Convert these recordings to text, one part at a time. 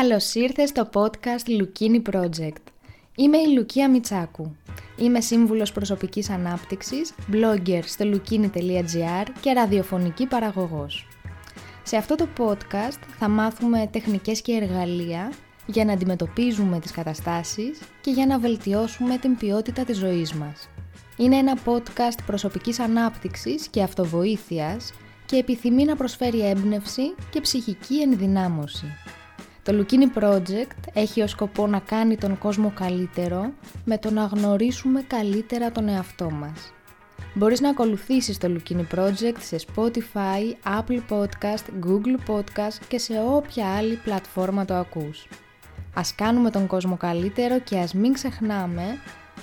Καλώς ήρθες στο podcast Lukini Project. Είμαι η Λουκία Μιτσάκου. Είμαι σύμβουλος προσωπικής ανάπτυξης, blogger στο lukini.gr και ραδιοφωνική παραγωγός. Σε αυτό το podcast θα μάθουμε τεχνικές και εργαλεία για να αντιμετωπίζουμε τις καταστάσεις και για να βελτιώσουμε την ποιότητα της ζωής μας. Είναι ένα podcast προσωπικής ανάπτυξης και αυτοβοήθειας και επιθυμεί να προσφέρει έμπνευση και ψυχική ενδυνάμωση. Το Lukini Project έχει ως σκοπό να κάνει τον κόσμο καλύτερο με το να γνωρίσουμε καλύτερα τον εαυτό μας. Μπορείς να ακολουθήσεις το Lukini Project σε Spotify, Apple Podcast, Google Podcast και σε όποια άλλη πλατφόρμα το ακούς. Ας κάνουμε τον κόσμο καλύτερο και ας μην ξεχνάμε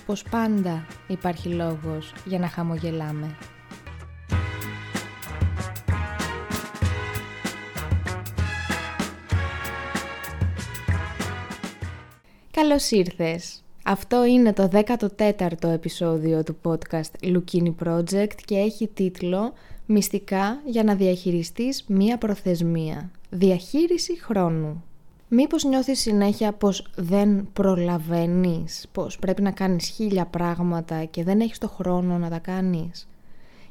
πως πάντα υπάρχει λόγος για να χαμογελάμε. Καλώς ήρθες! Αυτό είναι το 14ο επεισόδιο του podcast Lukini Project και έχει τίτλο «Μυστικά για να διαχειριστείς μία προθεσμία. Διαχείριση χρόνου». Μήπως νιώθεις συνέχεια πως δεν προλαβαίνεις, πως πρέπει να κάνεις χίλια πράγματα και δεν έχεις το χρόνο να τα κάνεις;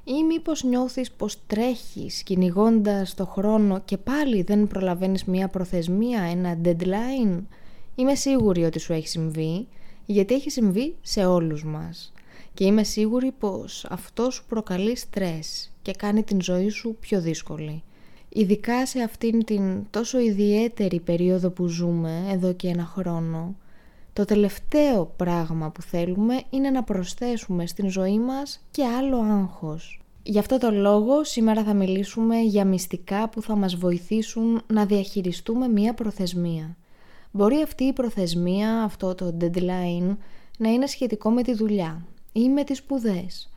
Ή μήπως νιώθεις πως τρέχεις κυνηγώντας το χρόνο και πάλι δεν προλαβαίνεις μία προθεσμία, ένα deadline; Είμαι σίγουρη ότι σου έχει συμβεί, γιατί έχει συμβεί σε όλους μας. Και είμαι σίγουρη πως αυτό σου προκαλεί στρες και κάνει την ζωή σου πιο δύσκολη. Ειδικά σε αυτήν την τόσο ιδιαίτερη περίοδο που ζούμε εδώ και ένα χρόνο, το τελευταίο πράγμα που θέλουμε είναι να προσθέσουμε στην ζωή μας και άλλο άγχος. Γι' αυτό το λόγο σήμερα θα μιλήσουμε για μυστικά που θα μας βοηθήσουν να διαχειριστούμε μία προθεσμία. Μπορεί αυτή η προθεσμία, αυτό το deadline, να είναι σχετικό με τη δουλειά ή με τις σπουδές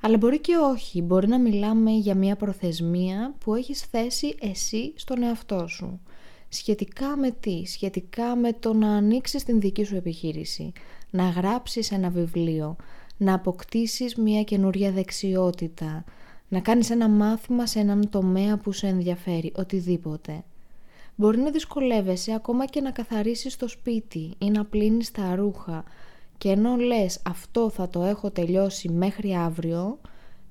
αλλά μπορεί και όχι, μπορεί να μιλάμε για μια προθεσμία που έχεις θέσει εσύ στον εαυτό σου. Σχετικά με τι, σχετικά με το να ανοίξεις την δική σου επιχείρηση, να γράψεις ένα βιβλίο, να αποκτήσεις μια καινούρια δεξιότητα, να κάνεις ένα μάθημα σε έναν τομέα που σε ενδιαφέρει, οτιδήποτε. Μπορεί να δυσκολεύεσαι ακόμα και να καθαρίσεις το σπίτι ή να πλύνεις τα ρούχα, και ενώ λες αυτό θα το έχω τελειώσει μέχρι αύριο,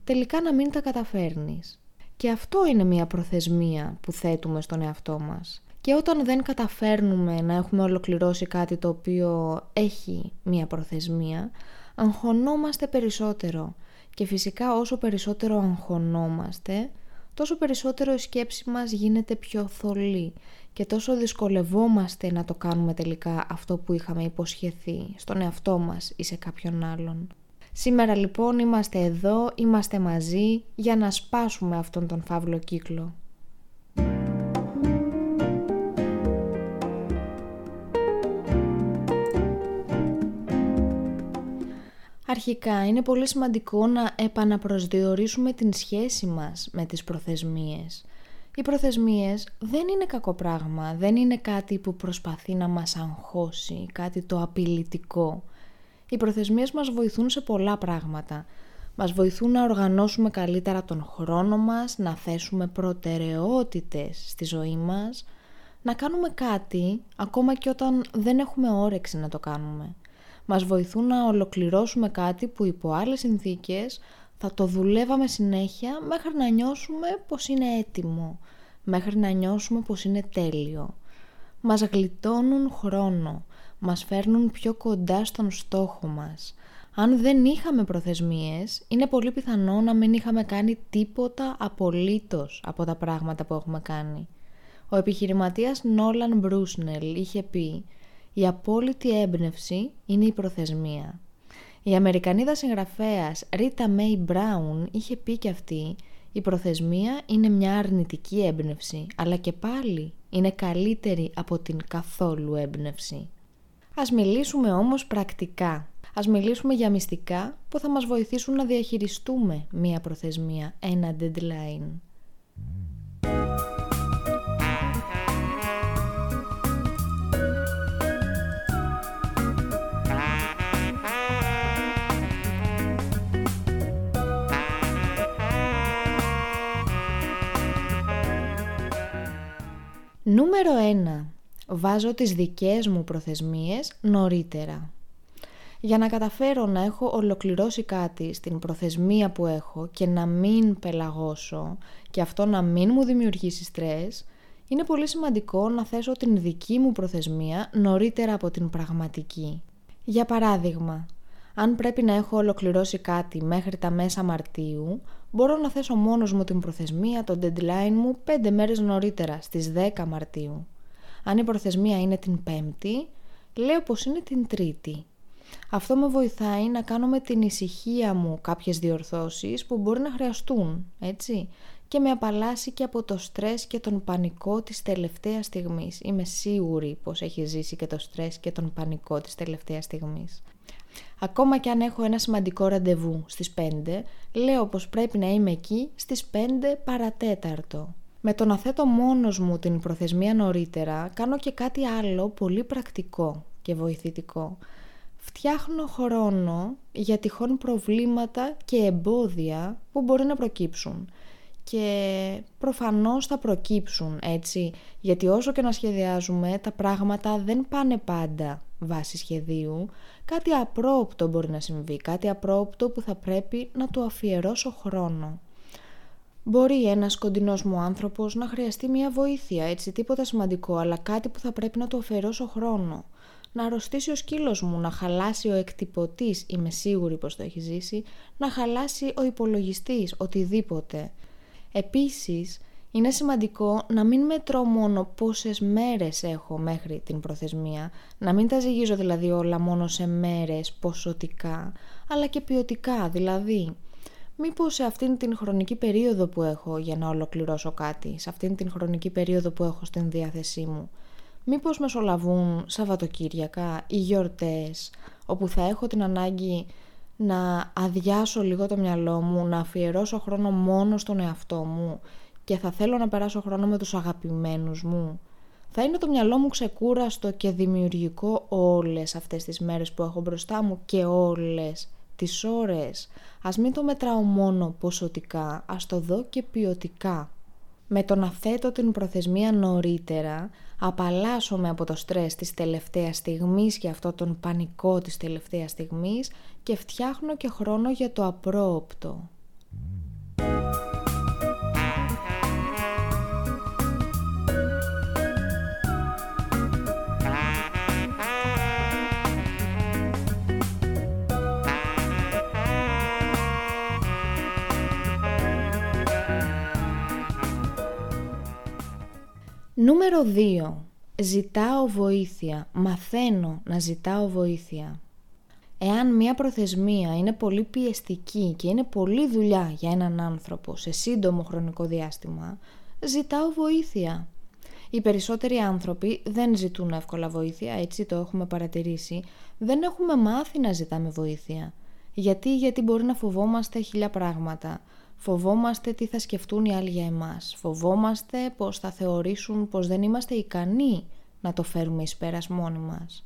τελικά να μην τα καταφέρνεις. Και αυτό είναι μια προθεσμία που θέτουμε στον εαυτό μας. Και όταν δεν καταφέρνουμε να έχουμε ολοκληρώσει κάτι το οποίο έχει μια προθεσμία, αγχωνόμαστε περισσότερο. Και φυσικά όσο περισσότερο αγχωνόμαστε, τόσο περισσότερο η σκέψη μας γίνεται πιο θολή και τόσο δυσκολευόμαστε να το κάνουμε τελικά αυτό που είχαμε υποσχεθεί στον εαυτό μας ή σε κάποιον άλλον. Σήμερα λοιπόν είμαστε εδώ, είμαστε μαζί για να σπάσουμε αυτόν τον φαύλο κύκλο. Αρχικά είναι πολύ σημαντικό να επαναπροσδιορίσουμε την σχέση μας με τις προθεσμίες. Οι προθεσμίες δεν είναι κακό πράγμα, δεν είναι κάτι που προσπαθεί να μας αγχώσει, κάτι το απειλητικό. Οι προθεσμίες μας βοηθούν σε πολλά πράγματα. Μας βοηθούν να οργανώσουμε καλύτερα τον χρόνο μας, να θέσουμε προτεραιότητες στη ζωή μας, να κάνουμε κάτι ακόμα και όταν δεν έχουμε όρεξη να το κάνουμε μας βοηθούν να ολοκληρώσουμε κάτι που υπό άλλες συνθήκες θα το δουλεύαμε συνέχεια μέχρι να νιώσουμε πως είναι έτοιμο, μέχρι να νιώσουμε πως είναι τέλειο. Μας γλιτώνουν χρόνο, μας φέρνουν πιο κοντά στον στόχο μας. Αν δεν είχαμε προθεσμίες, είναι πολύ πιθανό να μην είχαμε κάνει τίποτα απολύτως από τα πράγματα που έχουμε κάνει. Ο επιχειρηματίας Νόλαν Μπρούσνελ είχε πει η απόλυτη έμπνευση είναι η προθεσμία. Η Αμερικανίδα συγγραφέας Ρίτα Μέι Μπράουν είχε πει και αυτή «Η προθεσμία είναι μια αρνητική έμπνευση, αλλά και πάλι είναι καλύτερη από την καθόλου έμπνευση». Ας μιλήσουμε όμως πρακτικά. Ας μιλήσουμε για μυστικά που θα μας βοηθήσουν να διαχειριστούμε μία προθεσμία, ένα deadline. Νούμερο 1. Βάζω τις δικές μου προθεσμίες νωρίτερα. Για να καταφέρω να έχω ολοκληρώσει κάτι στην προθεσμία που έχω και να μην πελαγώσω και αυτό να μην μου δημιουργήσει στρες, είναι πολύ σημαντικό να θέσω την δική μου προθεσμία νωρίτερα από την πραγματική. Για παράδειγμα, αν πρέπει να έχω ολοκληρώσει κάτι μέχρι τα μέσα Μαρτίου, μπορώ να θέσω μόνος μου την προθεσμία, το deadline μου, 5 μέρες νωρίτερα, στις 10 Μαρτίου. Αν η προθεσμία είναι την Πέμπτη, λέω πως είναι την Τρίτη. Αυτό με βοηθάει να κάνω με την ησυχία μου κάποιες διορθώσεις που μπορεί να χρειαστούν, έτσι και με απαλλάσσει και από το στρες και τον πανικό της τελευταίας στιγμής. Είμαι σίγουρη πως έχεις ζήσει και το στρες και τον πανικό της τελευταίας στιγμής. Ακόμα και αν έχω ένα σημαντικό ραντεβού στις 5, λέω πως πρέπει να είμαι εκεί στις 5 παρατέταρτο. Με το να θέτω μόνος μου την προθεσμία νωρίτερα, κάνω και κάτι άλλο πολύ πρακτικό και βοηθητικό. Φτιάχνω χρόνο για τυχόν προβλήματα και εμπόδια που μπορεί να προκύψουν και προφανώς θα προκύψουν έτσι γιατί όσο και να σχεδιάζουμε τα πράγματα δεν πάνε πάντα βάσει σχεδίου κάτι απρόπτο μπορεί να συμβεί κάτι απρόπτο που θα πρέπει να του αφιερώσω χρόνο Μπορεί ένας κοντινός μου άνθρωπος να χρειαστεί μια βοήθεια, έτσι τίποτα σημαντικό, αλλά κάτι που θα πρέπει να του αφιερώσω χρόνο. Να αρρωστήσει ο σκύλος μου, να χαλάσει ο εκτυπωτής, είμαι σίγουρη πως το έχει ζήσει, να χαλάσει ο υπολογιστής, οτιδήποτε. Επίσης, είναι σημαντικό να μην μετρώ μόνο πόσες μέρες έχω μέχρι την προθεσμία, να μην τα ζυγίζω δηλαδή όλα μόνο σε μέρες ποσοτικά, αλλά και ποιοτικά, δηλαδή. Μήπως σε αυτήν την χρονική περίοδο που έχω για να ολοκληρώσω κάτι, σε αυτήν την χρονική περίοδο που έχω στην διάθεσή μου, μήπως μεσολαβούν Σαββατοκύριακα ή γιορτές, όπου θα έχω την ανάγκη να αδειάσω λίγο το μυαλό μου, να αφιερώσω χρόνο μόνο στον εαυτό μου και θα θέλω να περάσω χρόνο με τους αγαπημένους μου. Θα είναι το μυαλό μου ξεκούραστο και δημιουργικό όλες αυτές τις μέρες που έχω μπροστά μου και όλες τις ώρες. Ας μην το μετράω μόνο ποσοτικά, ας το δω και ποιοτικά. Με το να θέτω την προθεσμία νωρίτερα, απαλλάσσομαι από το στρες της τελευταίας στιγμής και αυτό τον πανικό της τελευταίας στιγμής και φτιάχνω και χρόνο για το απρόοπτο. Νούμερο 2. Ζητάω βοήθεια. Μαθαίνω να ζητάω βοήθεια. Εάν μια προθεσμία είναι πολύ πιεστική και είναι πολύ δουλειά για έναν άνθρωπο σε σύντομο χρονικό διάστημα, ζητάω βοήθεια. Οι περισσότεροι άνθρωποι δεν ζητούν εύκολα βοήθεια, έτσι το έχουμε παρατηρήσει. Δεν έχουμε μάθει να ζητάμε βοήθεια. Γιατί, γιατί μπορεί να φοβόμαστε χίλια πράγματα. Φοβόμαστε τι θα σκεφτούν οι άλλοι για εμάς. Φοβόμαστε πως θα θεωρήσουν πως δεν είμαστε ικανοί να το φέρουμε εις πέρας μόνοι μας.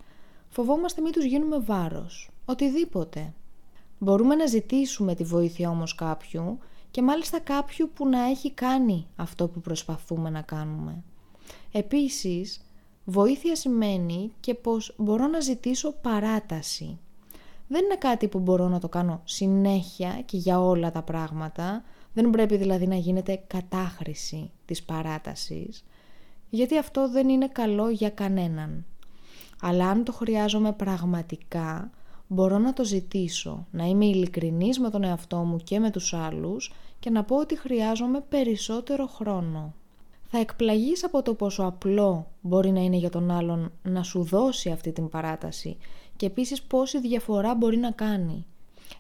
Φοβόμαστε μην τους γίνουμε βάρος. Οτιδήποτε. Μπορούμε να ζητήσουμε τη βοήθεια όμως κάποιου και μάλιστα κάποιου που να έχει κάνει αυτό που προσπαθούμε να κάνουμε. Επίσης, βοήθεια σημαίνει και πως μπορώ να ζητήσω παράταση δεν είναι κάτι που μπορώ να το κάνω συνέχεια και για όλα τα πράγματα. Δεν πρέπει δηλαδή να γίνεται κατάχρηση της παράτασης, γιατί αυτό δεν είναι καλό για κανέναν. Αλλά αν το χρειάζομαι πραγματικά, μπορώ να το ζητήσω, να είμαι ειλικρινής με τον εαυτό μου και με τους άλλους και να πω ότι χρειάζομαι περισσότερο χρόνο. Θα εκπλαγείς από το πόσο απλό μπορεί να είναι για τον άλλον να σου δώσει αυτή την παράταση και επίσης πόση διαφορά μπορεί να κάνει.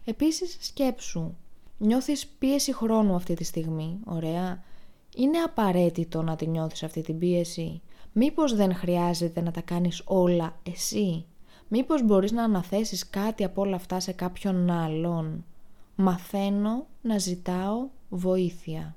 Επίσης σκέψου, νιώθεις πίεση χρόνου αυτή τη στιγμή, ωραία. Είναι απαραίτητο να τη νιώθεις αυτή την πίεση. Μήπως δεν χρειάζεται να τα κάνεις όλα εσύ; Μήπως μπορείς να αναθέσεις κάτι από όλα αυτά σε κάποιον άλλον; Μαθαίνω να ζητάω βοήθεια.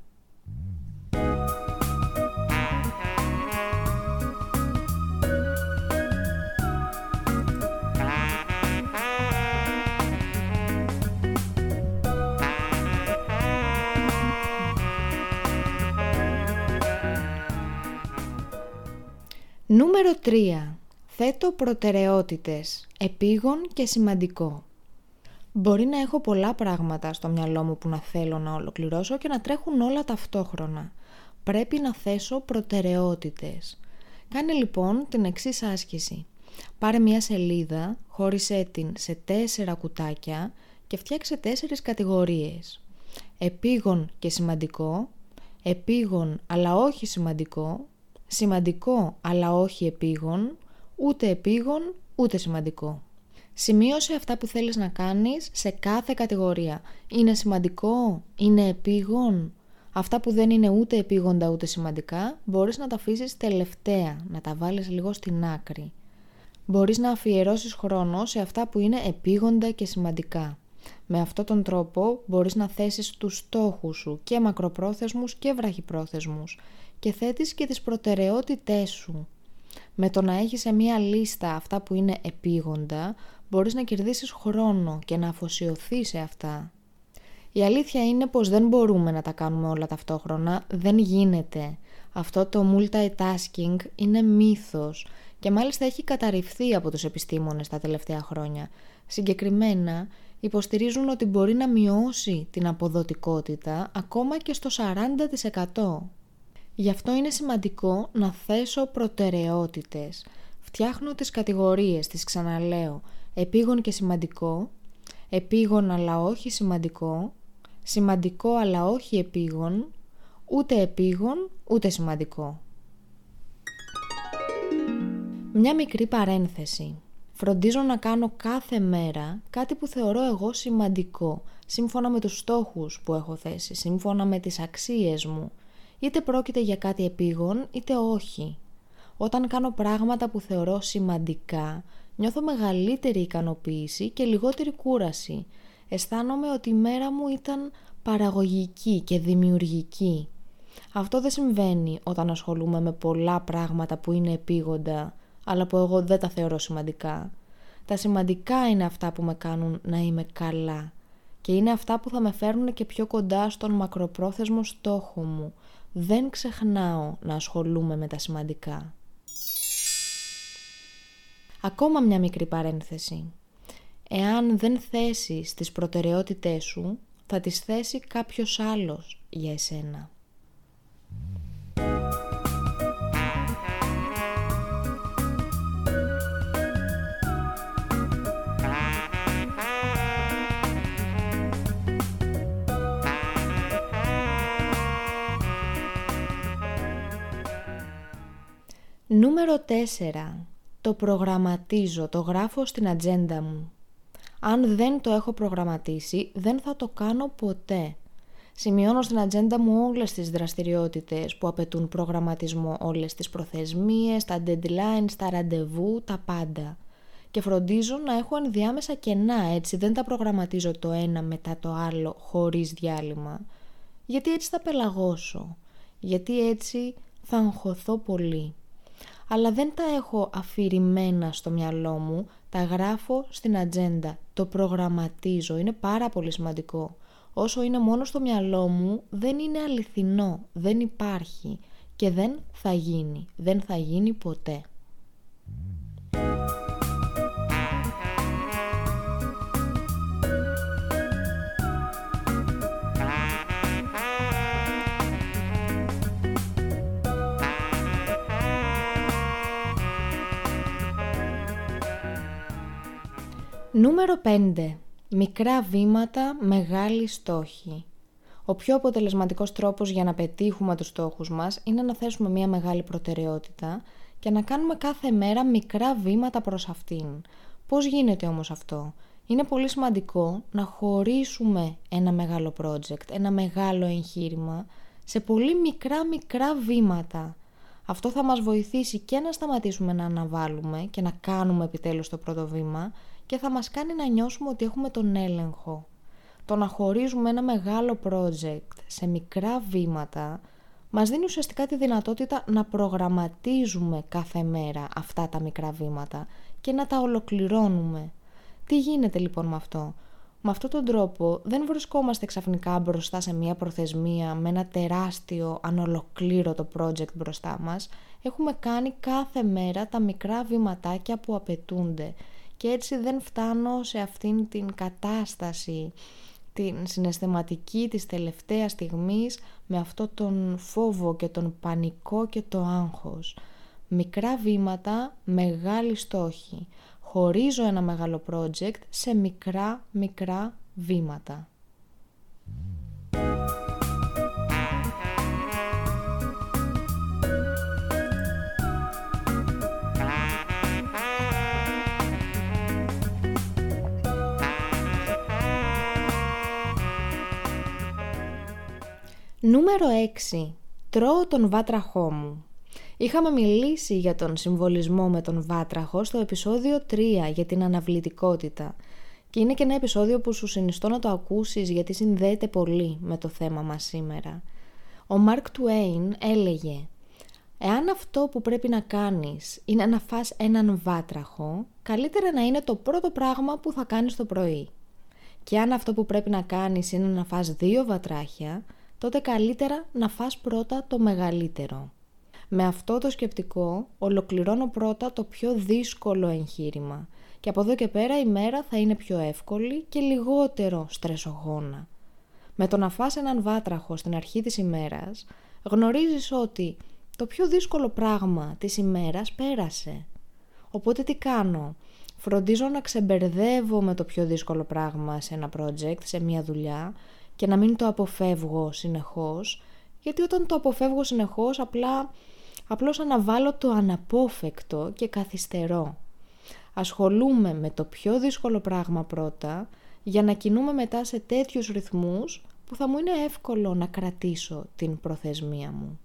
Νούμερο 3. Θέτω προτεραιότητες, επίγον και σημαντικό. Μπορεί να έχω πολλά πράγματα στο μυαλό μου που να θέλω να ολοκληρώσω και να τρέχουν όλα ταυτόχρονα. Πρέπει να θέσω προτεραιότητες. Κάνε λοιπόν την εξής άσκηση. Πάρε μια σελίδα, χώρισέ την σε τέσσερα κουτάκια και φτιάξε τέσσερις κατηγορίες. Επίγον και σημαντικό, επίγον αλλά όχι σημαντικό, σημαντικό αλλά όχι επίγον, ούτε επίγον ούτε σημαντικό. Σημείωσε αυτά που θέλεις να κάνεις σε κάθε κατηγορία. Είναι σημαντικό, είναι επίγον. Αυτά που δεν είναι ούτε επίγοντα ούτε σημαντικά μπορείς να τα αφήσεις τελευταία, να τα βάλεις λίγο στην άκρη. Μπορείς να αφιερώσεις χρόνο σε αυτά που είναι επίγοντα και σημαντικά. Με αυτόν τον τρόπο μπορείς να θέσεις τους στόχους σου και μακροπρόθεσμους και βραχυπρόθεσμους και θέτεις και τις προτεραιότητές σου. Με το να έχεις σε μία λίστα αυτά που είναι επίγοντα, μπορείς να κερδίσεις χρόνο και να αφοσιωθείς σε αυτά. Η αλήθεια είναι πως δεν μπορούμε να τα κάνουμε όλα ταυτόχρονα, δεν γίνεται. Αυτό το multitasking είναι μύθος και μάλιστα έχει καταρριφθεί από τους επιστήμονες τα τελευταία χρόνια. Συγκεκριμένα, υποστηρίζουν ότι μπορεί να μειώσει την αποδοτικότητα ακόμα και στο 40%. Γι' αυτό είναι σημαντικό να θέσω προτεραιότητες. Φτιάχνω τις κατηγορίες, τις ξαναλέω, επίγον και σημαντικό, επίγον αλλά όχι σημαντικό, σημαντικό αλλά όχι επίγον, ούτε επίγον ούτε σημαντικό. Μια μικρή παρένθεση. Φροντίζω να κάνω κάθε μέρα κάτι που θεωρώ εγώ σημαντικό, σύμφωνα με τους στόχους που έχω θέσει, σύμφωνα με τις αξίες μου, είτε πρόκειται για κάτι επίγον είτε όχι. Όταν κάνω πράγματα που θεωρώ σημαντικά, νιώθω μεγαλύτερη ικανοποίηση και λιγότερη κούραση. Αισθάνομαι ότι η μέρα μου ήταν παραγωγική και δημιουργική. Αυτό δεν συμβαίνει όταν ασχολούμαι με πολλά πράγματα που είναι επίγοντα, αλλά που εγώ δεν τα θεωρώ σημαντικά. Τα σημαντικά είναι αυτά που με κάνουν να είμαι καλά και είναι αυτά που θα με φέρνουν και πιο κοντά στον μακροπρόθεσμο στόχο μου. Δεν ξεχνάω να ασχολούμαι με τα σημαντικά. Ακόμα μια μικρή παρένθεση. Εάν δεν θέσεις τις προτεραιότητές σου, θα τις θέσει κάποιος άλλος για εσένα. Νούμερο 4. Το προγραμματίζω, το γράφω στην ατζέντα μου. Αν δεν το έχω προγραμματίσει, δεν θα το κάνω ποτέ. Σημειώνω στην ατζέντα μου όλες τις δραστηριότητες που απαιτούν προγραμματισμό, όλες τις προθεσμίες, τα deadlines, τα ραντεβού, τα πάντα. Και φροντίζω να έχω ενδιάμεσα κενά, έτσι δεν τα προγραμματίζω το ένα μετά το άλλο χωρίς διάλειμμα. Γιατί έτσι θα πελαγώσω. Γιατί έτσι θα αγχωθώ πολύ αλλά δεν τα έχω αφηρημένα στο μυαλό μου, τα γράφω στην ατζέντα, το προγραμματίζω, είναι πάρα πολύ σημαντικό. Όσο είναι μόνο στο μυαλό μου, δεν είναι αληθινό, δεν υπάρχει. Και δεν θα γίνει, δεν θα γίνει ποτέ. Νούμερο 5. Μικρά βήματα, μεγάλη στόχη. Ο πιο αποτελεσματικός τρόπος για να πετύχουμε τους στόχους μας είναι να θέσουμε μια μεγάλη προτεραιότητα και να κάνουμε κάθε μέρα μικρά βήματα προς αυτήν. Πώς γίνεται όμως αυτό; Είναι πολύ σημαντικό να χωρίσουμε ένα μεγάλο project, ένα μεγάλο εγχείρημα σε πολύ μικρά μικρά βήματα. Αυτό θα μας βοηθήσει και να σταματήσουμε να αναβάλουμε και να κάνουμε επιτέλους το πρώτο βήμα και θα μας κάνει να νιώσουμε ότι έχουμε τον έλεγχο. Το να χωρίζουμε ένα μεγάλο project σε μικρά βήματα μας δίνει ουσιαστικά τη δυνατότητα να προγραμματίζουμε κάθε μέρα αυτά τα μικρά βήματα και να τα ολοκληρώνουμε. Τι γίνεται λοιπόν με αυτό; Με αυτόν τον τρόπο δεν βρισκόμαστε ξαφνικά μπροστά σε μια προθεσμία με ένα τεράστιο ανολοκλήρωτο project μπροστά μας. Έχουμε κάνει κάθε μέρα τα μικρά βηματάκια που απαιτούνται και έτσι δεν φτάνω σε αυτήν την κατάσταση την συναισθηματική της τελευταίας στιγμής με αυτό τον φόβο και τον πανικό και το άγχος. Μικρά βήματα, μεγάλη στόχη. Χωρίζω ένα μεγάλο project σε μικρά μικρά βήματα. Νούμερο 6. Τρώω τον βάτραχό μου. Είχαμε μιλήσει για τον συμβολισμό με τον βάτραχο στο επεισόδιο 3 για την αναβλητικότητα και είναι και ένα επεισόδιο που σου συνιστώ να το ακούσεις γιατί συνδέεται πολύ με το θέμα μας σήμερα. Ο Μάρκ Τουέιν έλεγε «Εάν αυτό που πρέπει να κάνεις είναι να φας έναν βάτραχο, καλύτερα να είναι το πρώτο πράγμα που θα κάνεις το πρωί. Και αν αυτό που πρέπει να κάνεις είναι να φας δύο βατράχια, τότε καλύτερα να φας πρώτα το μεγαλύτερο. Με αυτό το σκεπτικό ολοκληρώνω πρώτα το πιο δύσκολο εγχείρημα και από εδώ και πέρα η μέρα θα είναι πιο εύκολη και λιγότερο στρεσογόνα. Με το να φας έναν βάτραχο στην αρχή της ημέρας γνωρίζεις ότι το πιο δύσκολο πράγμα της ημέρας πέρασε. Οπότε τι κάνω, φροντίζω να ξεμπερδεύω με το πιο δύσκολο πράγμα σε ένα project, σε μια δουλειά και να μην το αποφεύγω συνεχώς, γιατί όταν το αποφεύγω συνεχώς απλά, απλώς αναβάλω το αναπόφευκτο και καθυστερώ. Ασχολούμαι με το πιο δύσκολο πράγμα πρώτα, για να κινούμε μετά σε τέτοιους ρυθμούς που θα μου είναι εύκολο να κρατήσω την προθεσμία μου.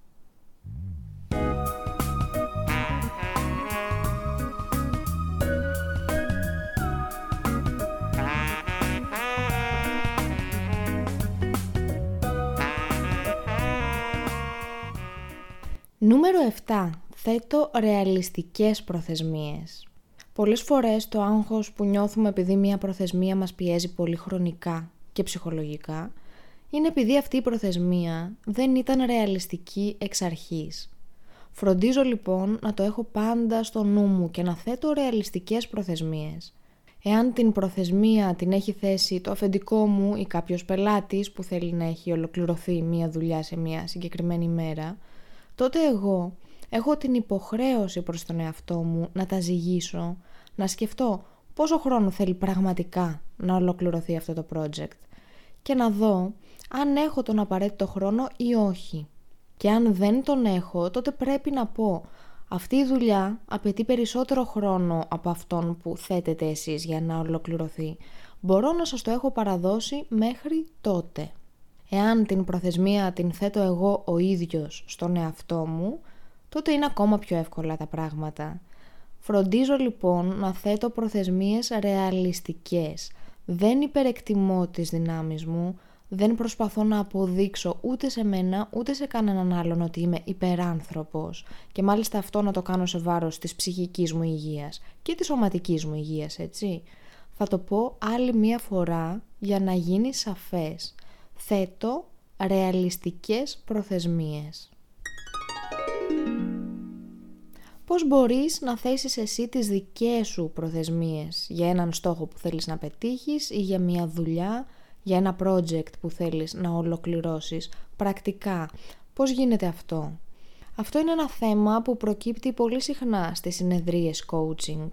Νούμερο 7. Θέτω ρεαλιστικές προθεσμίες. Πολλές φορές το άγχος που νιώθουμε επειδή μια προθεσμία μας πιέζει πολύ χρονικά και ψυχολογικά είναι επειδή αυτή η προθεσμία δεν ήταν ρεαλιστική εξ αρχής. Φροντίζω λοιπόν να το έχω πάντα στο νου μου και να θέτω ρεαλιστικές προθεσμίες. Εάν την προθεσμία την έχει θέσει το αφεντικό μου ή κάποιος πελάτης που θέλει να έχει ολοκληρωθεί μια δουλειά σε μια συγκεκριμένη μέρα, τότε εγώ έχω την υποχρέωση προς τον εαυτό μου να τα ζυγίσω, να σκεφτώ πόσο χρόνο θέλει πραγματικά να ολοκληρωθεί αυτό το project και να δω αν έχω τον απαραίτητο χρόνο ή όχι. Και αν δεν τον έχω, τότε πρέπει να πω αυτή η δουλειά απαιτεί περισσότερο χρόνο από αυτόν που θέτετε εσείς για να ολοκληρωθεί. Μπορώ να σας το έχω παραδώσει μέχρι τότε. Εάν την προθεσμία την θέτω εγώ ο ίδιος στον εαυτό μου, τότε είναι ακόμα πιο εύκολα τα πράγματα. Φροντίζω λοιπόν να θέτω προθεσμίες ρεαλιστικές. Δεν υπερεκτιμώ τις δυνάμεις μου, δεν προσπαθώ να αποδείξω ούτε σε μένα ούτε σε κανέναν άλλον ότι είμαι υπεράνθρωπος και μάλιστα αυτό να το κάνω σε βάρος της ψυχικής μου υγείας και της σωματικής μου υγείας, έτσι. Θα το πω άλλη μία φορά για να γίνει σαφές θέτω ρεαλιστικές προθεσμίες. Πώς μπορείς να θέσεις εσύ τις δικές σου προθεσμίες; Για έναν στόχο που θέλεις να πετύχεις ή για μια δουλειά, για ένα project που θέλεις να ολοκληρώσεις; Πρακτικά. Πώς γίνεται αυτό; Αυτό είναι ένα θέμα που προκύπτει πολύ συχνά στις συνεδρίες coaching.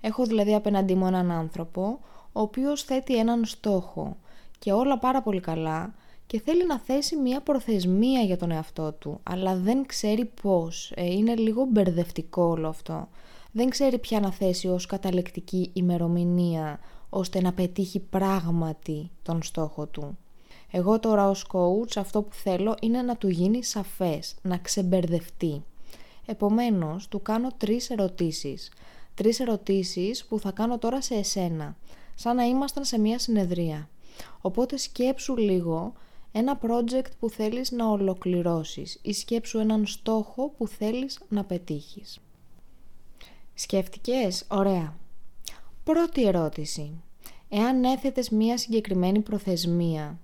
Έχω δηλαδή απέναντί μου έναν άνθρωπο ο οποίος θέτει έναν στόχο και όλα πάρα πολύ καλά και θέλει να θέσει μια προθεσμία για τον εαυτό του, αλλά δεν ξέρει πώς. Ε, είναι λίγο μπερδευτικό όλο αυτό. Δεν ξέρει ποια να θέσει ως καταλεκτική ημερομηνία, ώστε να πετύχει πράγματι τον στόχο του. Εγώ τώρα ως coach αυτό που θέλω είναι να του γίνει σαφές, να ξεμπερδευτεί. Επομένως, του κάνω τρεις ερωτήσεις. Τρεις ερωτήσεις που θα κάνω τώρα σε εσένα, σαν να ήμασταν σε μια συνεδρία. Οπότε σκέψου λίγο ένα project που θέλεις να ολοκληρώσεις ή σκέψου έναν στόχο που θέλεις να πετύχεις. Σκέφτηκες; Ωραία. Πρώτη ερώτηση. εάν έθετες μία συγκεκριμένη προθεσμία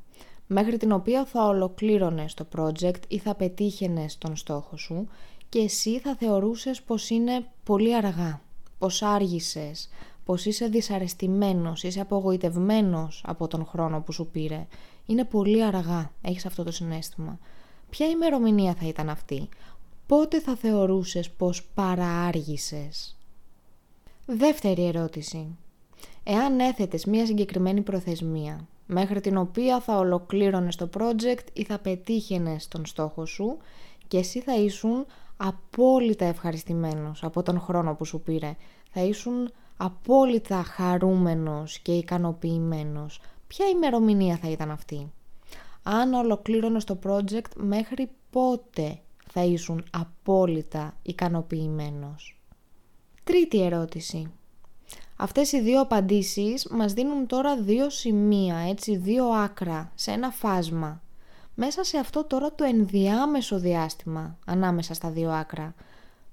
μέχρι την οποία θα ολοκλήρωνες το project ή θα πετύχαινες τον στόχο σου και εσύ θα θεωρούσες πως είναι πολύ αργά, πως άργησες, πως είσαι δυσαρεστημένος, είσαι απογοητευμένος από τον χρόνο που σου πήρε. Είναι πολύ αργά, έχεις αυτό το συνέστημα. Ποια ημερομηνία θα ήταν αυτή, πότε θα θεωρούσες πως παραάργησες; Δεύτερη ερώτηση. Εάν έθετες μία συγκεκριμένη προθεσμία, μέχρι την οποία θα ολοκλήρωνες το project ή θα πετύχαινες τον στόχο σου και εσύ θα ήσουν απόλυτα ευχαριστημένος από τον χρόνο που σου πήρε. Θα ήσουν απόλυτα χαρούμενος και ικανοποιημένος. Ποια ημερομηνία θα ήταν αυτή; Αν ολοκλήρωνες το project μέχρι πότε θα ήσουν απόλυτα ικανοποιημένος; Τρίτη ερώτηση. Αυτές οι δύο απαντήσεις μας δίνουν τώρα δύο σημεία, έτσι, δύο άκρα, σε ένα φάσμα. Μέσα σε αυτό τώρα το ενδιάμεσο διάστημα, ανάμεσα στα δύο άκρα,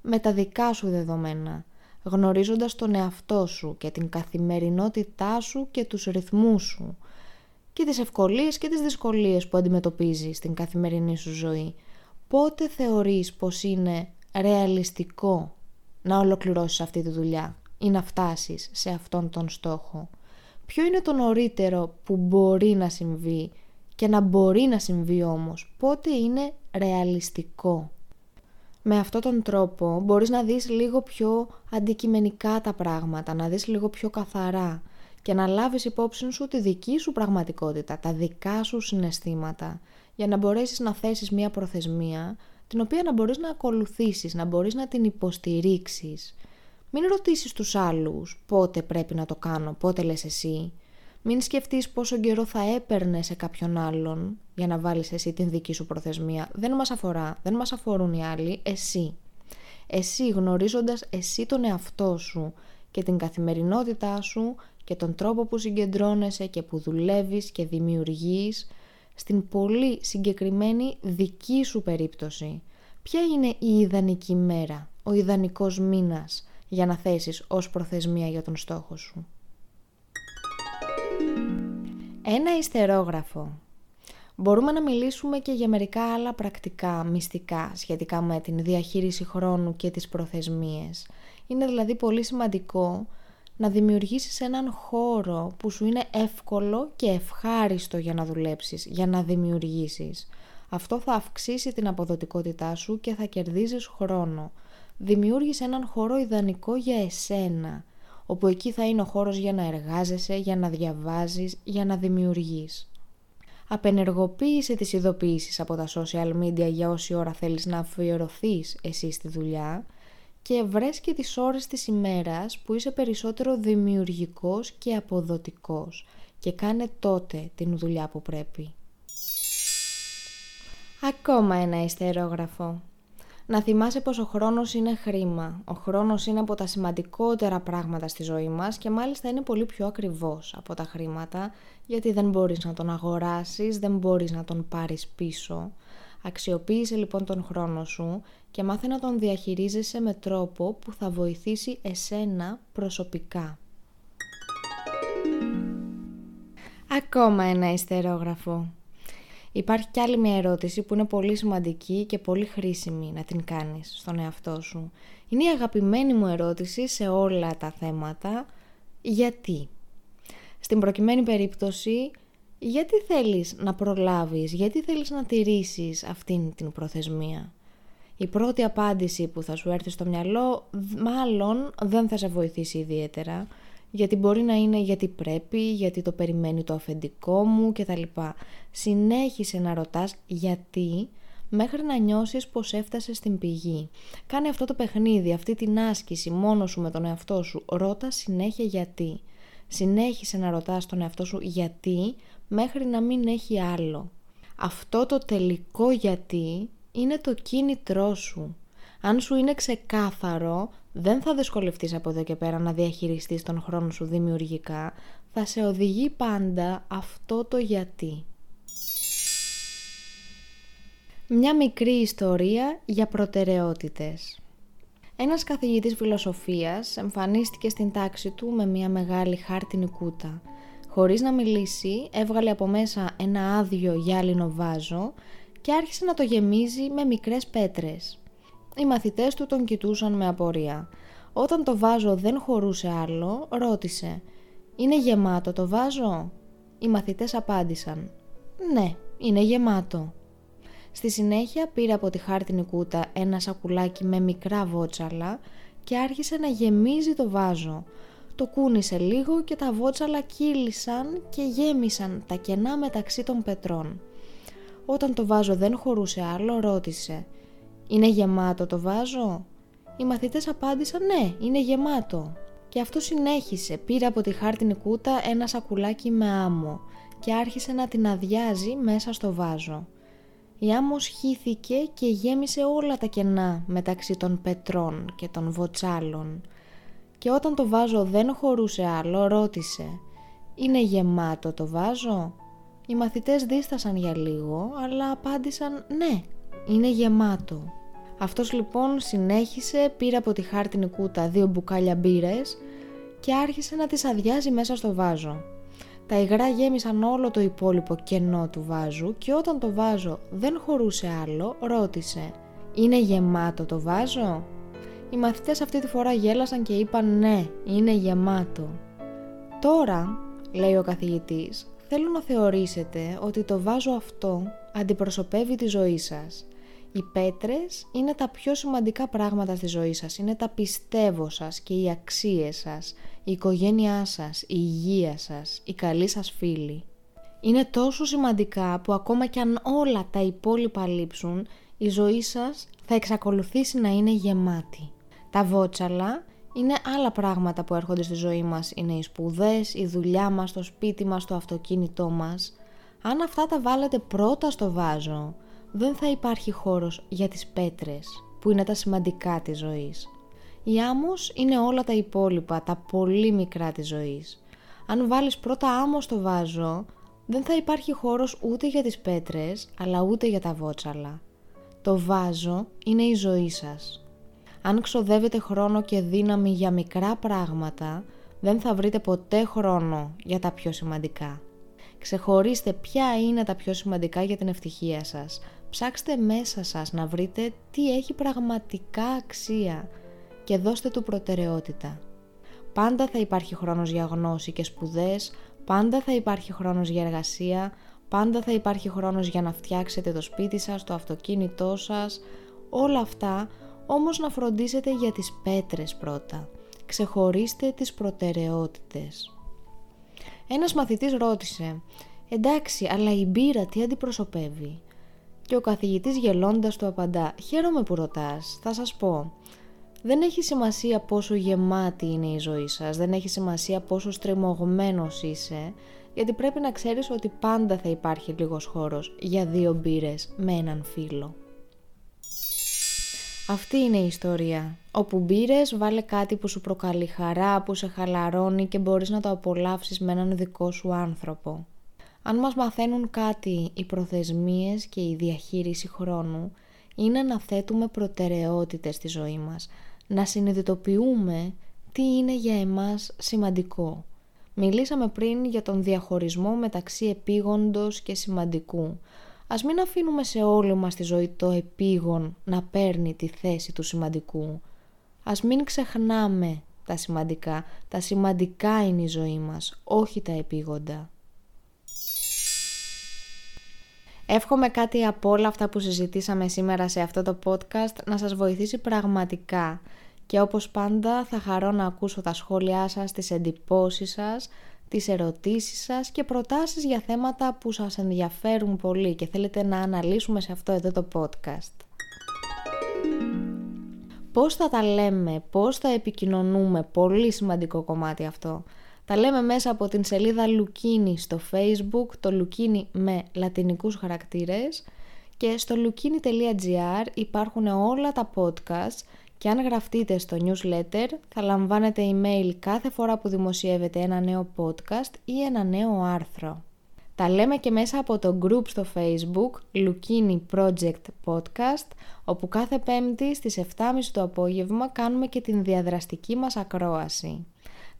με τα δικά σου δεδομένα, γνωρίζοντας τον εαυτό σου και την καθημερινότητά σου και τους ρυθμούς σου και τις ευκολίες και τις δυσκολίες που αντιμετωπίζεις στην καθημερινή σου ζωή. Πότε θεωρείς πως είναι ρεαλιστικό να ολοκληρώσεις αυτή τη δουλειά ή να φτάσεις σε αυτόν τον στόχο; Ποιο είναι το νωρίτερο που μπορεί να συμβεί και να μπορεί να συμβεί όμως; Πότε είναι ρεαλιστικό; Με αυτόν τον τρόπο μπορείς να δεις λίγο πιο αντικειμενικά τα πράγματα, να δεις λίγο πιο καθαρά και να λάβεις υπόψη σου τη δική σου πραγματικότητα, τα δικά σου συναισθήματα, για να μπορέσεις να θέσεις μία προθεσμία, την οποία να μπορείς να ακολουθήσεις, να μπορείς να την υποστηρίξεις. Μην ρωτήσεις τους άλλους πότε πρέπει να το κάνω, πότε λες εσύ. Μην σκεφτείς πόσο καιρό θα έπαιρνε σε κάποιον άλλον για να βάλεις εσύ την δική σου προθεσμία. Δεν μας αφορά, δεν μας αφορούν οι άλλοι, εσύ. Εσύ γνωρίζοντας εσύ τον εαυτό σου και την καθημερινότητά σου και τον τρόπο που συγκεντρώνεσαι και που δουλεύεις και δημιουργείς στην πολύ συγκεκριμένη δική σου περίπτωση. Ποια είναι η ιδανική μέρα, ο ιδανικός μήνας για να θέσεις ως προθεσμία για τον στόχο σου; Ένα ιστερόγραφο. Μπορούμε να μιλήσουμε και για μερικά άλλα πρακτικά, μυστικά, σχετικά με την διαχείριση χρόνου και τις προθεσμίες. Είναι δηλαδή πολύ σημαντικό να δημιουργήσεις έναν χώρο που σου είναι εύκολο και ευχάριστο για να δουλέψεις, για να δημιουργήσεις. Αυτό θα αυξήσει την αποδοτικότητά σου και θα κερδίζεις χρόνο. Δημιούργησε έναν χώρο ιδανικό για εσένα, όπου εκεί θα είναι ο χώρος για να εργάζεσαι, για να διαβάζεις, για να δημιουργείς. Απενεργοποίησε τις ειδοποιήσεις από τα social media για όση ώρα θέλεις να αφιερωθείς εσύ στη δουλειά και βρες και τις ώρες της ημέρας που είσαι περισσότερο δημιουργικός και αποδοτικός και κάνε τότε την δουλειά που πρέπει. Ακόμα ένα ιστερόγραφο. Να θυμάσαι πως ο χρόνος είναι χρήμα. Ο χρόνος είναι από τα σημαντικότερα πράγματα στη ζωή μας και μάλιστα είναι πολύ πιο ακριβώς από τα χρήματα γιατί δεν μπορείς να τον αγοράσεις, δεν μπορείς να τον πάρεις πίσω. Αξιοποίησε λοιπόν τον χρόνο σου και μάθε να τον διαχειρίζεσαι με τρόπο που θα βοηθήσει εσένα προσωπικά. Ακόμα ένα ιστερόγραφο. Υπάρχει κι άλλη μια ερώτηση που είναι πολύ σημαντική και πολύ χρήσιμη να την κάνεις στον εαυτό σου. Είναι η αγαπημένη μου ερώτηση σε όλα τα θέματα. Γιατί; Στην προκειμένη περίπτωση, γιατί θέλεις να προλάβεις, γιατί θέλεις να τηρήσεις αυτήν την προθεσμία; Η πρώτη απάντηση που θα σου έρθει στο μυαλό μάλλον δεν θα σε βοηθήσει ιδιαίτερα γιατί μπορεί να είναι γιατί πρέπει, γιατί το περιμένει το αφεντικό μου κτλ. Συνέχισε να ρωτάς γιατί μέχρι να νιώσεις πως έφτασες στην πηγή. Κάνε αυτό το παιχνίδι, αυτή την άσκηση μόνο σου με τον εαυτό σου. Ρώτα συνέχεια γιατί. Συνέχισε να ρωτάς τον εαυτό σου γιατί μέχρι να μην έχει άλλο. Αυτό το τελικό γιατί είναι το κίνητρό σου. Αν σου είναι ξεκάθαρο, δεν θα δυσκολευτείς από εδώ και πέρα να διαχειριστείς τον χρόνο σου δημιουργικά, θα σε οδηγεί πάντα αυτό το γιατί. Μια μικρή ιστορία για προτεραιότητες. Ένας καθηγητής φιλοσοφίας εμφανίστηκε στην τάξη του με μια μεγάλη χάρτινη κούτα. Χωρίς να μιλήσει, έβγαλε από μέσα ένα άδειο γυάλινο βάζο και άρχισε να το γεμίζει με μικρές πέτρες. Οι μαθητές του τον κοιτούσαν με απορία. Όταν το βάζο δεν χωρούσε άλλο, ρώτησε «Είναι γεμάτο το βάζο» Οι μαθητές απάντησαν «Ναι, είναι γεμάτο». Στη συνέχεια πήρε από τη χάρτινη κούτα ένα σακουλάκι με μικρά βότσαλα και άρχισε να γεμίζει το βάζο. Το κούνησε λίγο και τα βότσαλα κύλησαν και γέμισαν τα κενά μεταξύ των πετρών. Όταν το βάζο δεν χωρούσε άλλο, ρώτησε «Είναι γεμάτο το βάζο» Οι μαθητές απάντησαν «Ναι, είναι γεμάτο». Και αυτό συνέχισε, πήρε από τη χάρτινη κούτα ένα σακουλάκι με άμμο και άρχισε να την αδειάζει μέσα στο βάζο. Η άμμος χύθηκε και γέμισε όλα τα κενά μεταξύ των πετρών και των βοτσάλων. Και όταν το βάζο δεν χωρούσε άλλο, ρώτησε «Είναι γεμάτο το βάζο» Οι μαθητές δίστασαν για λίγο, αλλά απάντησαν «Ναι, είναι γεμάτο». Αυτός λοιπόν συνέχισε, πήρε από τη χάρτινη κούτα δύο μπουκάλια μπύρες και άρχισε να τις αδειάζει μέσα στο βάζο. Τα υγρά γέμισαν όλο το υπόλοιπο κενό του βάζου και όταν το βάζο δεν χωρούσε άλλο, ρώτησε «Είναι γεμάτο το βάζο» Οι μαθητές αυτή τη φορά γέλασαν και είπαν «Ναι, είναι γεμάτο». «Τώρα», λέει ο καθηγητής, «θέλω να θεωρήσετε ότι το βάζο αυτό αντιπροσωπεύει τη ζωή σας. Οι πέτρες είναι τα πιο σημαντικά πράγματα στη ζωή σας, είναι τα πιστεύω σας και οι αξίες σας, η οικογένειά σας, η υγεία σας, οι καλοί σας φίλοι. Είναι τόσο σημαντικά που ακόμα κι αν όλα τα υπόλοιπα λείψουν, η ζωή σας θα εξακολουθήσει να είναι γεμάτη. Τα βότσαλα είναι άλλα πράγματα που έρχονται στη ζωή μας. Είναι οι σπουδές, η δουλειά μας, το σπίτι μας, το αυτοκίνητό μας. Αν αυτά τα βάλετε πρώτα στο βάζο, δεν θα υπάρχει χώρος για τις πέτρες, που είναι τα σημαντικά της ζωής. Η άμμος είναι όλα τα υπόλοιπα, τα πολύ μικρά της ζωής. Αν βάλεις πρώτα άμμο στο βάζο, δεν θα υπάρχει χώρος ούτε για τις πέτρες, αλλά ούτε για τα βότσαλα. Το βάζο είναι η ζωή σας. Αν ξοδεύετε χρόνο και δύναμη για μικρά πράγματα, δεν θα βρείτε ποτέ χρόνο για τα πιο σημαντικά. Ξεχωρίστε ποια είναι τα πιο σημαντικά για την ευτυχία σας. Ψάξτε μέσα σας να βρείτε τι έχει πραγματικά αξία και δώστε του προτεραιότητα. Πάντα θα υπάρχει χρόνος για γνώση και σπουδές, πάντα θα υπάρχει χρόνος για εργασία, πάντα θα υπάρχει χρόνος για να φτιάξετε το σπίτι σας, το αυτοκίνητό σας, όλα αυτά όμως να φροντίσετε για τις πέτρες πρώτα. Ξεχωρίστε τις προτεραιότητες. Ένας μαθητής ρώτησε «Εντάξει, αλλά η μπύρα τι αντιπροσωπεύει» και ο καθηγητής γελώντας του απαντά «Χαίρομαι που ρωτάς, θα σας πω. Δεν έχει σημασία πόσο γεμάτη είναι η ζωή σας, δεν έχει σημασία πόσο στριμωγμένος είσαι, γιατί πρέπει να ξέρεις ότι πάντα θα υπάρχει λίγος χώρος για δύο μπύρες με έναν φίλο». Αυτή είναι η ιστορία. Όπου μπύρες, βάλε κάτι που σου προκαλεί χαρά, που σε χαλαρώνει και μπορείς να το απολαύσεις με έναν δικό σου άνθρωπο. Αν μας μαθαίνουν κάτι οι προθεσμίες και η διαχείριση χρόνου, είναι να θέτουμε προτεραιότητες στη ζωή μας, να συνειδητοποιούμε τι είναι για εμάς σημαντικό. Μιλήσαμε πριν για τον διαχωρισμό μεταξύ επίγοντος και σημαντικού. Ας μην αφήνουμε σε όλη μας τη ζωή το επίγον να παίρνει τη θέση του σημαντικού. Ας μην ξεχνάμε τα σημαντικά. Τα σημαντικά είναι η ζωή μας, όχι τα επίγοντα. Εύχομαι κάτι από όλα αυτά που συζητήσαμε σήμερα σε αυτό το podcast να σας βοηθήσει πραγματικά και όπως πάντα θα χαρώ να ακούσω τα σχόλιά σας, τις εντυπώσεις σας, τις ερωτήσεις σας και προτάσεις για θέματα που σας ενδιαφέρουν πολύ και θέλετε να αναλύσουμε σε αυτό εδώ το podcast. Πώς θα τα λέμε, πώς θα επικοινωνούμε, πολύ σημαντικό κομμάτι αυτό. Τα λέμε μέσα από την σελίδα Λουκίνι στο facebook, το Λουκίνι με λατινικούς χαρακτήρες και στο lukini.gr υπάρχουν όλα τα podcast και αν γραφτείτε στο newsletter θα λαμβάνετε email κάθε φορά που δημοσιεύεται ένα νέο podcast ή ένα νέο άρθρο. Τα λέμε και μέσα από το group στο facebook Lukini Project Podcast όπου κάθε πέμπτη στις 7.30 το απόγευμα κάνουμε και την διαδραστική μας ακρόαση.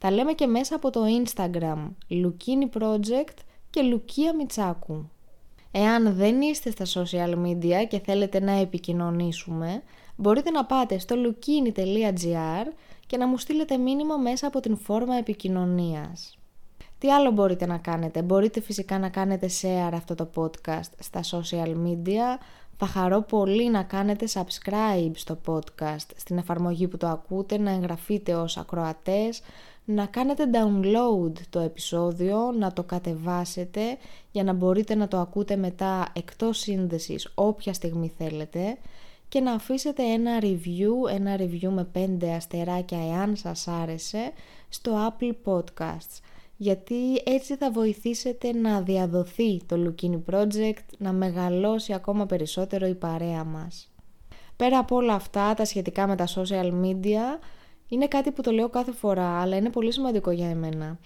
Τα λέμε και μέσα από το Instagram Λουκίνι Project και Λουκία Μιτσάκου. Εάν δεν είστε στα social media και θέλετε να επικοινωνήσουμε, μπορείτε να πάτε στο lukini.gr και να μου στείλετε μήνυμα μέσα από την φόρμα επικοινωνίας. Τι άλλο μπορείτε να κάνετε; Μπορείτε φυσικά να κάνετε share αυτό το podcast στα social media. Θα χαρώ πολύ να κάνετε subscribe στο podcast, στην εφαρμογή που το ακούτε, να εγγραφείτε ως ακροατές, να κάνετε download το επεισόδιο, να το κατεβάσετε για να μπορείτε να το ακούτε μετά εκτός σύνδεσης όποια στιγμή θέλετε και να αφήσετε ένα review, ένα review με 5 αστεράκια εάν σας άρεσε στο Apple Podcasts γιατί έτσι θα βοηθήσετε να διαδοθεί το Lukini Project, να μεγαλώσει ακόμα περισσότερο η παρέα μας. Πέρα από όλα αυτά, τα σχετικά με τα social media, είναι κάτι που το λέω κάθε φορά, αλλά είναι πολύ σημαντικό για εμένα.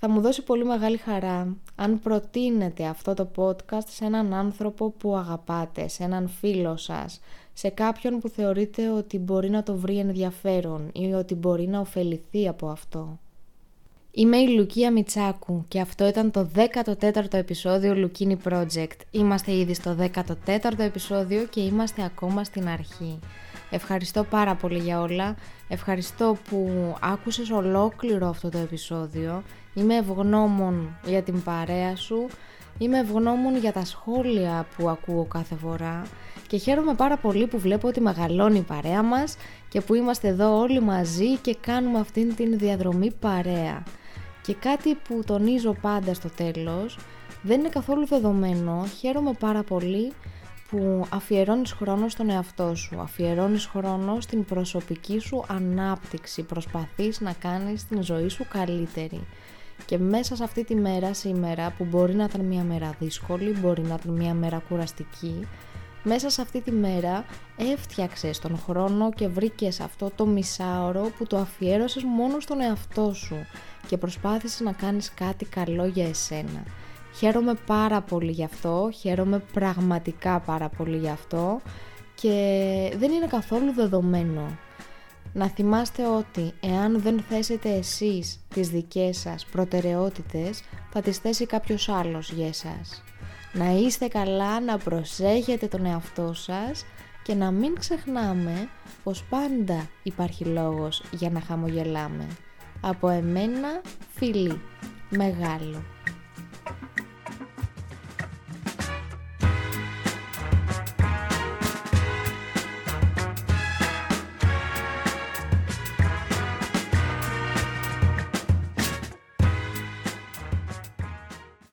Θα μου δώσει πολύ μεγάλη χαρά αν προτείνετε αυτό το podcast σε έναν άνθρωπο που αγαπάτε, σε έναν φίλο σας, σε κάποιον που θεωρείτε ότι μπορεί να το βρει ενδιαφέρον ή ότι μπορεί να ωφεληθεί από αυτό. Είμαι η Λουκία Μιτσάκου και αυτό ήταν το 14ο επεισόδιο Λουκίνι Project. Είμαστε ήδη στο 14ο επεισόδιο και είμαστε ακόμα στην αρχή. Ευχαριστώ πάρα πολύ για όλα. Ευχαριστώ που άκουσες ολόκληρο αυτό το επεισόδιο. Είμαι ευγνώμων για την παρέα σου. Είμαι ευγνώμων για τα σχόλια που ακούω κάθε φορά και χαίρομαι πάρα πολύ που βλέπω ότι μεγαλώνει η παρέα μας και που είμαστε εδώ όλοι μαζί και κάνουμε αυτήν την διαδρομή παρέα. Και κάτι που τονίζω πάντα στο τέλος, δεν είναι καθόλου δεδομένο, χαίρομαι πάρα πολύ που αφιερώνεις χρόνο στον εαυτό σου, αφιερώνεις χρόνο στην προσωπική σου ανάπτυξη, προσπαθείς να κάνεις την ζωή σου καλύτερη. Και μέσα σε αυτή τη μέρα σήμερα που μπορεί να ήταν μια μέρα δύσκολη, μπορεί να ήταν μια μέρα κουραστική, μέσα σε αυτή τη μέρα έφτιαξες τον χρόνο και βρήκες αυτό το μισάωρο που το αφιέρωσες μόνο στον εαυτό σου και προσπάθησες να κάνεις κάτι καλό για εσένα. Χαίρομαι πάρα πολύ γι' αυτό, χαίρομαι πραγματικά πάρα πολύ γι' αυτό και δεν είναι καθόλου δεδομένο. Να θυμάστε ότι εάν δεν θέσετε εσείς τις δικές σας προτεραιότητες, θα τις θέσει κάποιος άλλος για εσάς. Να είστε καλά, να προσέχετε τον εαυτό σας και να μην ξεχνάμε πως πάντα υπάρχει λόγος για να χαμογελάμε. Από εμένα, φίλοι, μεγάλο.